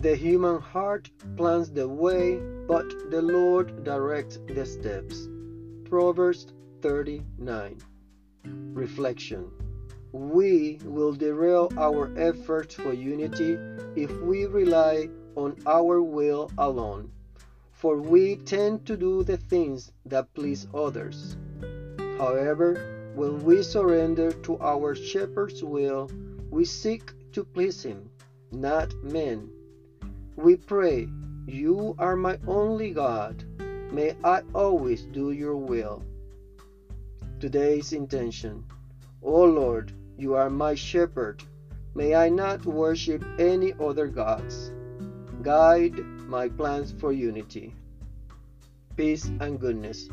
The human heart plans the way, but the Lord directs the steps. Proverbs 39. Reflection We will derail our efforts for unity if we rely on our will alone, for we tend to do the things that please others. However, when we surrender to our shepherd's will, we seek to please him, not men. We pray, You are my only God. May I always do your will. Today's intention. O Lord, you are my shepherd. May I not worship any other gods. Guide my plans for unity, peace, and goodness.